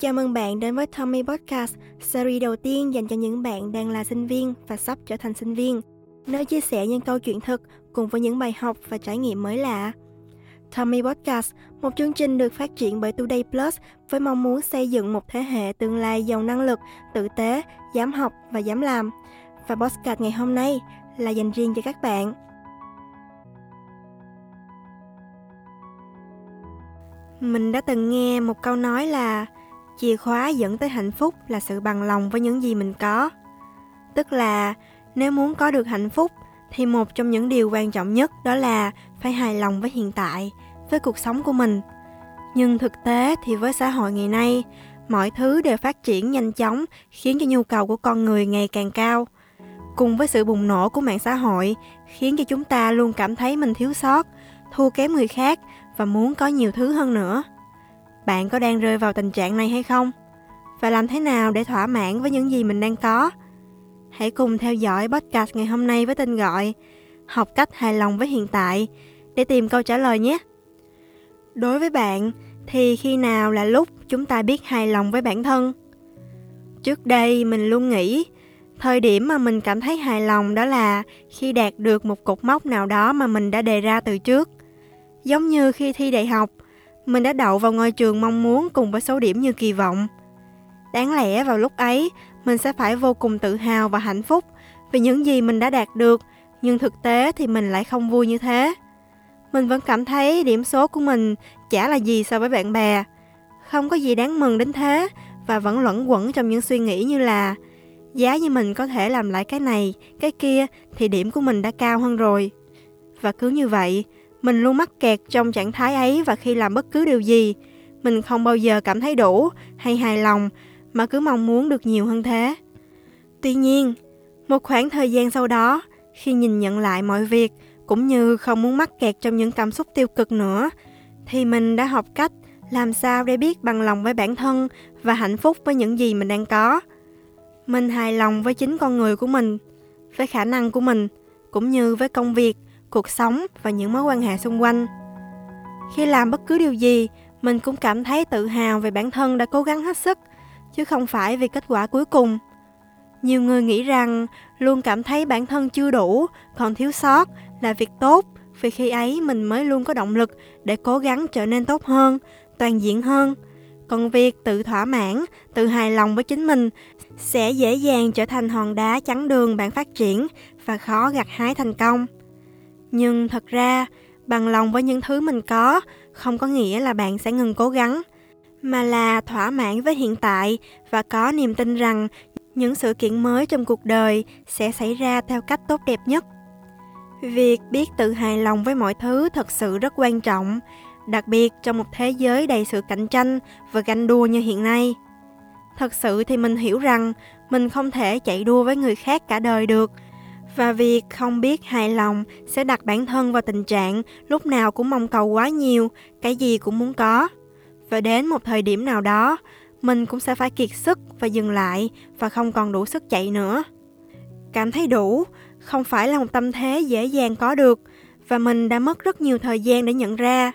Chào mừng bạn đến với Tommy Podcast, series đầu tiên dành cho những bạn đang là sinh viên và sắp trở thành sinh viên, nơi chia sẻ những câu chuyện thực cùng với những bài học và trải nghiệm mới lạ. Tommy Podcast, một chương trình được phát triển bởi Today Plus với mong muốn xây dựng một thế hệ tương lai giàu năng lực, tử tế, dám học và dám làm. Và podcast ngày hôm nay là dành riêng cho các bạn. Mình đã từng nghe một câu nói là chìa khóa dẫn tới hạnh phúc là sự bằng lòng với những gì mình có. Tức là nếu muốn có được hạnh phúc thì một trong những điều quan trọng nhất đó là phải hài lòng với hiện tại, với cuộc sống của mình. Nhưng thực tế thì với xã hội ngày nay, mọi thứ đều phát triển nhanh chóng khiến cho nhu cầu của con người ngày càng cao. Cùng với sự bùng nổ của mạng xã hội khiến cho chúng ta luôn cảm thấy mình thiếu sót, thua kém người khác và muốn có nhiều thứ hơn nữa. Bạn có đang rơi vào tình trạng này hay không? Và làm thế nào để thỏa mãn với những gì mình đang có? Hãy cùng theo dõi podcast ngày hôm nay với tên gọi Học cách hài lòng với hiện tại để tìm câu trả lời nhé. Đối với bạn thì khi nào là lúc chúng ta biết hài lòng với bản thân? Trước đây mình luôn nghĩ thời điểm mà mình cảm thấy hài lòng đó là khi đạt được một cột mốc nào đó mà mình đã đề ra từ trước. Giống như khi thi đại học, mình đã đậu vào ngôi trường mong muốn cùng với số điểm như kỳ vọng. Đáng lẽ vào lúc ấy, mình sẽ phải vô cùng tự hào và hạnh phúc vì những gì mình đã đạt được, nhưng thực tế thì mình lại không vui như thế. Mình vẫn cảm thấy điểm số của mình chả là gì so với bạn bè. Không có gì đáng mừng đến thế và vẫn luẩn quẩn trong những suy nghĩ như là giá như mình có thể làm lại cái này, cái kia thì điểm của mình đã cao hơn rồi. Và cứ như vậy, mình luôn mắc kẹt trong trạng thái ấy và khi làm bất cứ điều gì, mình không bao giờ cảm thấy đủ hay hài lòng mà cứ mong muốn được nhiều hơn thế. Tuy nhiên, một khoảng thời gian sau đó, khi nhìn nhận lại mọi việc cũng như không muốn mắc kẹt trong những cảm xúc tiêu cực nữa, thì mình đã học cách làm sao để biết bằng lòng với bản thân và hạnh phúc với những gì mình đang có. Mình hài lòng với chính con người của mình, với khả năng của mình, cũng như với công việc cuộc sống và những mối quan hệ xung quanh. Khi làm bất cứ điều gì, mình cũng cảm thấy tự hào về bản thân đã cố gắng hết sức, chứ không phải vì kết quả cuối cùng. Nhiều người nghĩ rằng luôn cảm thấy bản thân chưa đủ, còn thiếu sót là việc tốt, vì khi ấy mình mới luôn có động lực để cố gắng trở nên tốt hơn, toàn diện hơn. Còn việc tự thỏa mãn, tự hài lòng với chính mình sẽ dễ dàng trở thành hòn đá chắn đường bạn phát triển và khó gặt hái thành công nhưng thật ra, bằng lòng với những thứ mình có, không có nghĩa là bạn sẽ ngừng cố gắng, mà là thỏa mãn với hiện tại và có niềm tin rằng những sự kiện mới trong cuộc đời sẽ xảy ra theo cách tốt đẹp nhất. Việc biết tự hài lòng với mọi thứ thật sự rất quan trọng, đặc biệt trong một thế giới đầy sự cạnh tranh và ganh đua như hiện nay. Thật sự thì mình hiểu rằng mình không thể chạy đua với người khác cả đời được và việc không biết hài lòng sẽ đặt bản thân vào tình trạng lúc nào cũng mong cầu quá nhiều, cái gì cũng muốn có. Và đến một thời điểm nào đó, mình cũng sẽ phải kiệt sức và dừng lại và không còn đủ sức chạy nữa. Cảm thấy đủ không phải là một tâm thế dễ dàng có được và mình đã mất rất nhiều thời gian để nhận ra.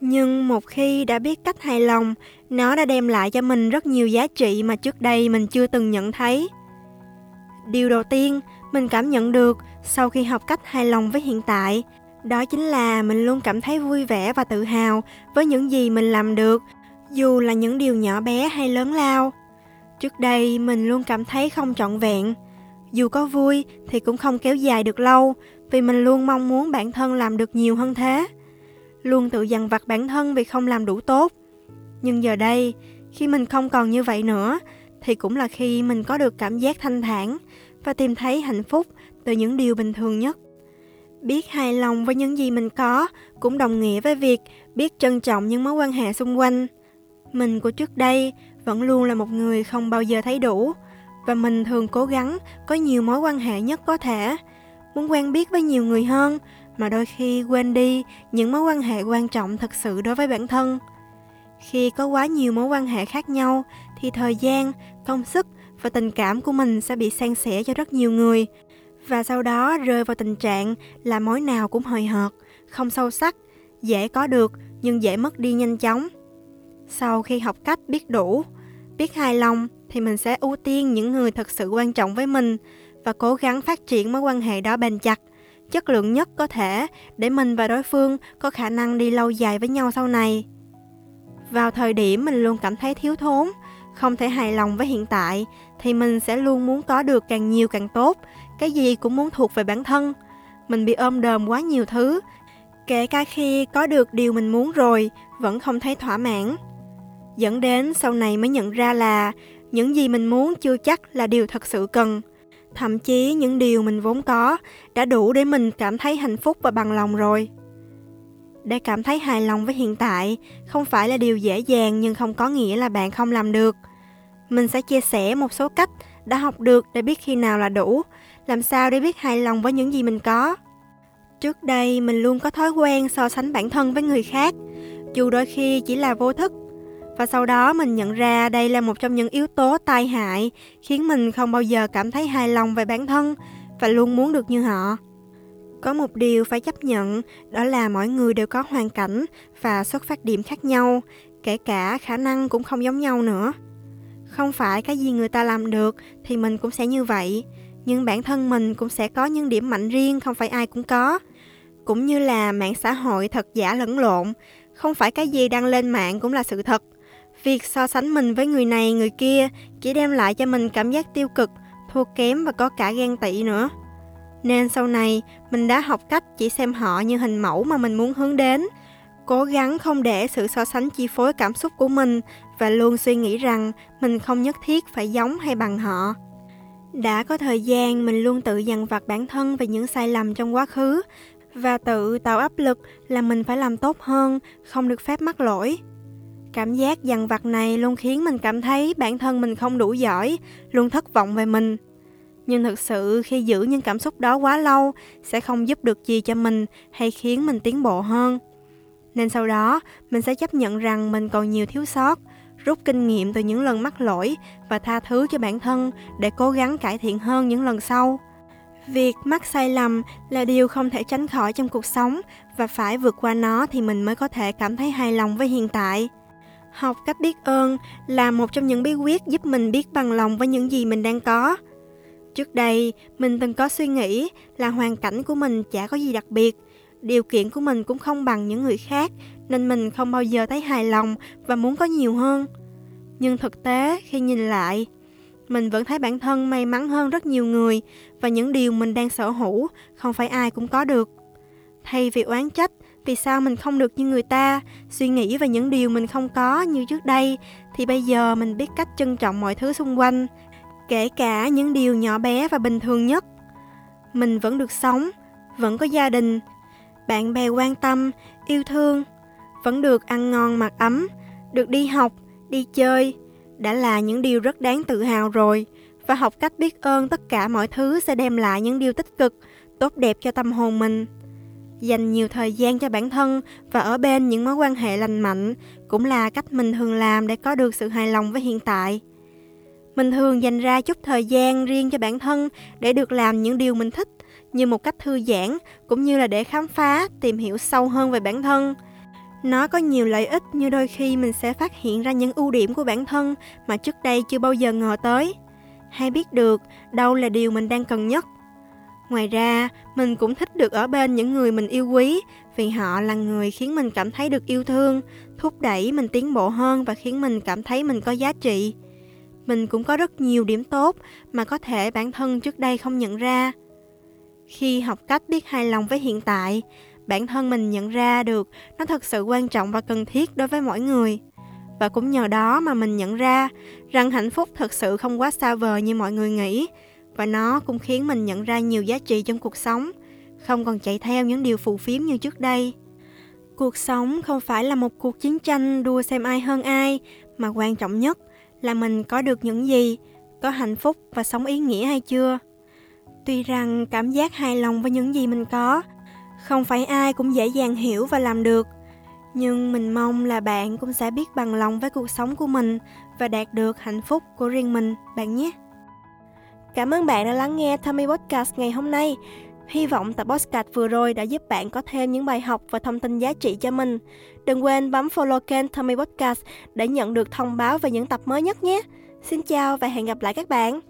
Nhưng một khi đã biết cách hài lòng, nó đã đem lại cho mình rất nhiều giá trị mà trước đây mình chưa từng nhận thấy. Điều đầu tiên mình cảm nhận được sau khi học cách hài lòng với hiện tại. Đó chính là mình luôn cảm thấy vui vẻ và tự hào với những gì mình làm được, dù là những điều nhỏ bé hay lớn lao. Trước đây, mình luôn cảm thấy không trọn vẹn. Dù có vui thì cũng không kéo dài được lâu, vì mình luôn mong muốn bản thân làm được nhiều hơn thế. Luôn tự dằn vặt bản thân vì không làm đủ tốt. Nhưng giờ đây, khi mình không còn như vậy nữa, thì cũng là khi mình có được cảm giác thanh thản và tìm thấy hạnh phúc từ những điều bình thường nhất. Biết hài lòng với những gì mình có cũng đồng nghĩa với việc biết trân trọng những mối quan hệ xung quanh. Mình của trước đây vẫn luôn là một người không bao giờ thấy đủ và mình thường cố gắng có nhiều mối quan hệ nhất có thể. Muốn quen biết với nhiều người hơn mà đôi khi quên đi những mối quan hệ quan trọng thật sự đối với bản thân. Khi có quá nhiều mối quan hệ khác nhau thì thời gian, công sức và tình cảm của mình sẽ bị san sẻ cho rất nhiều người và sau đó rơi vào tình trạng là mối nào cũng hời hợt, không sâu sắc, dễ có được nhưng dễ mất đi nhanh chóng. Sau khi học cách biết đủ, biết hài lòng thì mình sẽ ưu tiên những người thật sự quan trọng với mình và cố gắng phát triển mối quan hệ đó bền chặt chất lượng nhất có thể để mình và đối phương có khả năng đi lâu dài với nhau sau này vào thời điểm mình luôn cảm thấy thiếu thốn không thể hài lòng với hiện tại, thì mình sẽ luôn muốn có được càng nhiều càng tốt. Cái gì cũng muốn thuộc về bản thân. Mình bị ôm đờm quá nhiều thứ. Kể cả khi có được điều mình muốn rồi, vẫn không thấy thỏa mãn. Dẫn đến sau này mới nhận ra là những gì mình muốn chưa chắc là điều thật sự cần. Thậm chí những điều mình vốn có đã đủ để mình cảm thấy hạnh phúc và bằng lòng rồi để cảm thấy hài lòng với hiện tại. Không phải là điều dễ dàng, nhưng không có nghĩa là bạn không làm được. Mình sẽ chia sẻ một số cách đã học được để biết khi nào là đủ. Làm sao để biết hài lòng với những gì mình có? Trước đây, mình luôn có thói quen so sánh bản thân với người khác, dù đôi khi chỉ là vô thức. Và sau đó mình nhận ra đây là một trong những yếu tố tai hại, khiến mình không bao giờ cảm thấy hài lòng về bản thân và luôn muốn được như họ có một điều phải chấp nhận, đó là mỗi người đều có hoàn cảnh và xuất phát điểm khác nhau, kể cả khả năng cũng không giống nhau nữa. Không phải cái gì người ta làm được thì mình cũng sẽ như vậy, nhưng bản thân mình cũng sẽ có những điểm mạnh riêng không phải ai cũng có. Cũng như là mạng xã hội thật giả lẫn lộn, không phải cái gì đăng lên mạng cũng là sự thật. Việc so sánh mình với người này, người kia chỉ đem lại cho mình cảm giác tiêu cực, thua kém và có cả ghen tị nữa nên sau này, mình đã học cách chỉ xem họ như hình mẫu mà mình muốn hướng đến. Cố gắng không để sự so sánh chi phối cảm xúc của mình và luôn suy nghĩ rằng mình không nhất thiết phải giống hay bằng họ. Đã có thời gian, mình luôn tự dằn vặt bản thân về những sai lầm trong quá khứ và tự tạo áp lực là mình phải làm tốt hơn, không được phép mắc lỗi. Cảm giác dằn vặt này luôn khiến mình cảm thấy bản thân mình không đủ giỏi, luôn thất vọng về mình nhưng thực sự khi giữ những cảm xúc đó quá lâu sẽ không giúp được gì cho mình hay khiến mình tiến bộ hơn. Nên sau đó, mình sẽ chấp nhận rằng mình còn nhiều thiếu sót, rút kinh nghiệm từ những lần mắc lỗi và tha thứ cho bản thân để cố gắng cải thiện hơn những lần sau. Việc mắc sai lầm là điều không thể tránh khỏi trong cuộc sống và phải vượt qua nó thì mình mới có thể cảm thấy hài lòng với hiện tại. Học cách biết ơn là một trong những bí quyết giúp mình biết bằng lòng với những gì mình đang có trước đây, mình từng có suy nghĩ là hoàn cảnh của mình chả có gì đặc biệt, điều kiện của mình cũng không bằng những người khác, nên mình không bao giờ thấy hài lòng và muốn có nhiều hơn. Nhưng thực tế, khi nhìn lại, mình vẫn thấy bản thân may mắn hơn rất nhiều người và những điều mình đang sở hữu không phải ai cũng có được. Thay vì oán trách, vì sao mình không được như người ta, suy nghĩ về những điều mình không có như trước đây, thì bây giờ mình biết cách trân trọng mọi thứ xung quanh kể cả những điều nhỏ bé và bình thường nhất. Mình vẫn được sống, vẫn có gia đình, bạn bè quan tâm, yêu thương, vẫn được ăn ngon mặc ấm, được đi học, đi chơi, đã là những điều rất đáng tự hào rồi, và học cách biết ơn tất cả mọi thứ sẽ đem lại những điều tích cực, tốt đẹp cho tâm hồn mình. Dành nhiều thời gian cho bản thân và ở bên những mối quan hệ lành mạnh cũng là cách mình thường làm để có được sự hài lòng với hiện tại mình thường dành ra chút thời gian riêng cho bản thân để được làm những điều mình thích, như một cách thư giãn, cũng như là để khám phá, tìm hiểu sâu hơn về bản thân. Nó có nhiều lợi ích như đôi khi mình sẽ phát hiện ra những ưu điểm của bản thân mà trước đây chưa bao giờ ngờ tới. Hay biết được đâu là điều mình đang cần nhất. Ngoài ra, mình cũng thích được ở bên những người mình yêu quý, vì họ là người khiến mình cảm thấy được yêu thương, thúc đẩy mình tiến bộ hơn và khiến mình cảm thấy mình có giá trị mình cũng có rất nhiều điểm tốt mà có thể bản thân trước đây không nhận ra. Khi học cách biết hài lòng với hiện tại, bản thân mình nhận ra được nó thật sự quan trọng và cần thiết đối với mỗi người. Và cũng nhờ đó mà mình nhận ra rằng hạnh phúc thật sự không quá xa vời như mọi người nghĩ, và nó cũng khiến mình nhận ra nhiều giá trị trong cuộc sống, không còn chạy theo những điều phù phiếm như trước đây. Cuộc sống không phải là một cuộc chiến tranh đua xem ai hơn ai, mà quan trọng nhất là mình có được những gì, có hạnh phúc và sống ý nghĩa hay chưa? Tuy rằng cảm giác hài lòng với những gì mình có, không phải ai cũng dễ dàng hiểu và làm được. Nhưng mình mong là bạn cũng sẽ biết bằng lòng với cuộc sống của mình và đạt được hạnh phúc của riêng mình, bạn nhé. Cảm ơn bạn đã lắng nghe Tommy Podcast ngày hôm nay. Hy vọng tập podcast vừa rồi đã giúp bạn có thêm những bài học và thông tin giá trị cho mình. Đừng quên bấm follow kênh Tommy Podcast để nhận được thông báo về những tập mới nhất nhé. Xin chào và hẹn gặp lại các bạn.